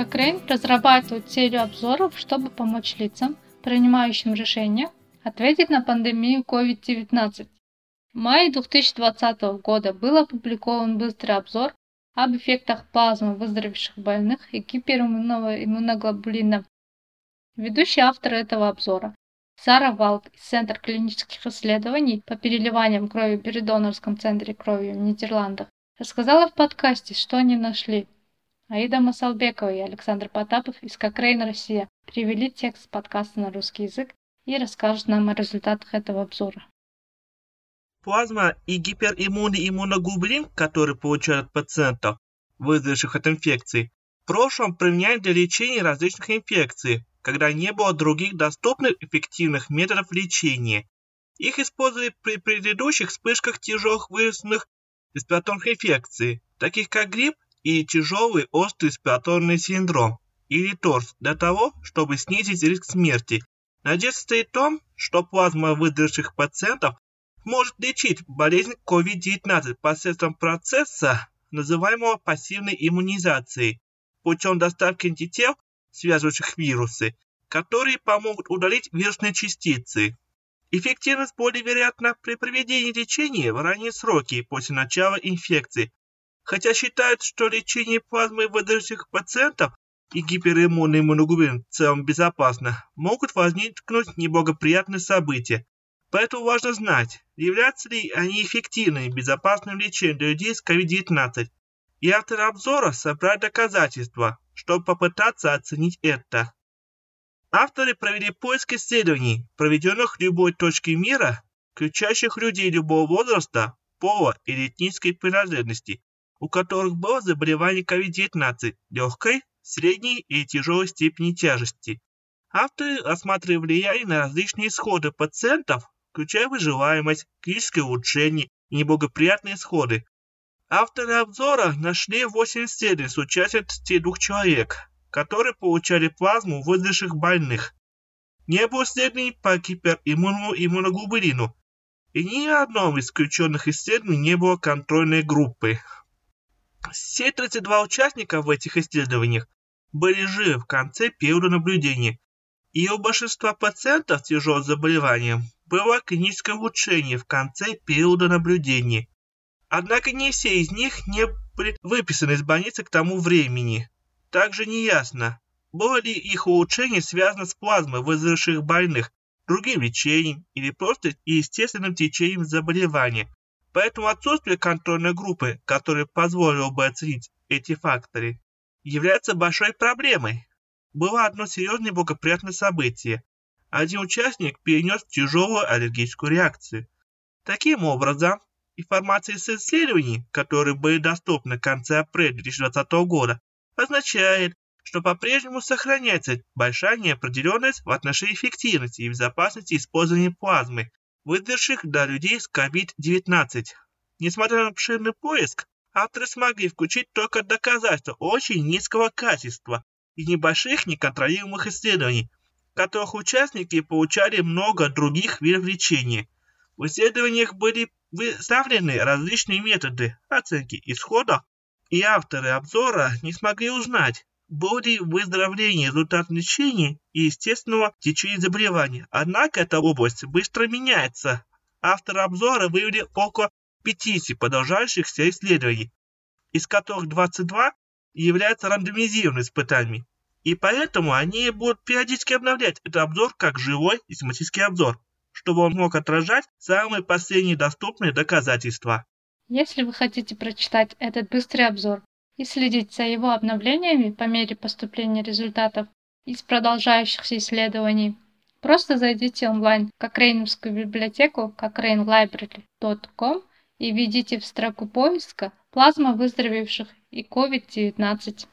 Кокрейн разрабатывает серию обзоров, чтобы помочь лицам, принимающим решения, ответить на пандемию COVID-19. В мае 2020 года был опубликован быстрый обзор об эффектах плазмы выздоровевших больных и гипериммунного иммуноглобулина. Ведущий автор этого обзора Сара Валк из Центра клинических исследований по переливаниям крови при донорском центре крови в Нидерландах рассказала в подкасте, что они нашли. Аида Масалбекова и Александр Потапов из Кокрейн Россия перевели текст подкаста на русский язык и расскажут нам о результатах этого обзора. Плазма и гипериммунный иммуноглобулин, который получают пациентов, выздоровевших от инфекций, в прошлом применяли для лечения различных инфекций, когда не было других доступных эффективных методов лечения. Их использовали при предыдущих вспышках тяжелых вирусных респираторных инфекций, таких как грипп и тяжелый острый респираторный синдром, или ТОРС, для того, чтобы снизить риск смерти. Надежда стоит в том, что плазма выдержавших пациентов может лечить болезнь COVID-19 посредством процесса, называемого пассивной иммунизацией, путем доставки антител, связывающих вирусы, которые помогут удалить вирусные частицы. Эффективность более вероятна при проведении лечения в ранние сроки после начала инфекции, хотя считают, что лечение плазмой выдающих пациентов и гипериммунный иммуноглобулин в целом безопасно, могут возникнуть неблагоприятные события, Поэтому важно знать, являются ли они эффективным и безопасным лечением для людей с COVID-19. И авторы обзора собрали доказательства, чтобы попытаться оценить это. Авторы провели поиск исследований, проведенных в любой точке мира, включающих людей любого возраста, пола или этнической принадлежности, у которых было заболевание COVID-19 легкой, средней и тяжелой степени тяжести. Авторы осматривали влияние на различные исходы пациентов включая выживаемость, клиническое улучшение и неблагоприятные исходы. Авторы обзора нашли 8 исследований с участием 32 человек, которые получали плазму выживших больных. Не было исследований по гипериммунному иммуноглобулину, и ни в одном из включенных исследований не было контрольной группы. Все 32 участника в этих исследованиях были живы в конце периода наблюдения, и у большинства пациентов с тяжелым заболеванием было клиническое улучшение в конце периода наблюдения. Однако не все из них не были выписаны из больницы к тому времени. Также неясно, было ли их улучшение связано с плазмой выздоровевших больных, другим лечением или просто естественным течением заболевания. Поэтому отсутствие контрольной группы, которая позволила бы оценить эти факторы, является большой проблемой. Было одно серьезное благоприятное событие один участник перенес тяжелую аллергическую реакцию. Таким образом, информация из исследований, которые были доступны в конце апреля 2020 года, означает, что по-прежнему сохраняется большая неопределенность в отношении эффективности и безопасности использования плазмы, выдержавших для людей с COVID-19. Несмотря на обширный поиск, авторы смогли включить только доказательства очень низкого качества и небольших неконтролируемых исследований, которых участники получали много других видов лечения. В исследованиях были выставлены различные методы оценки исхода, и авторы обзора не смогли узнать, было ли выздоровление результат лечения и естественного течения заболевания. Однако эта область быстро меняется. Авторы обзора выявили около 50 продолжающихся исследований, из которых 22 являются рандомизированными испытаниями, и поэтому они будут периодически обновлять этот обзор как живой и тематический обзор, чтобы он мог отражать самые последние доступные доказательства. Если вы хотите прочитать этот быстрый обзор и следить за его обновлениями по мере поступления результатов из продолжающихся исследований, просто зайдите онлайн в Кокрейновскую библиотеку cochranelibrary.com и введите в строку поиска «Плазма выздоровевших и COVID-19».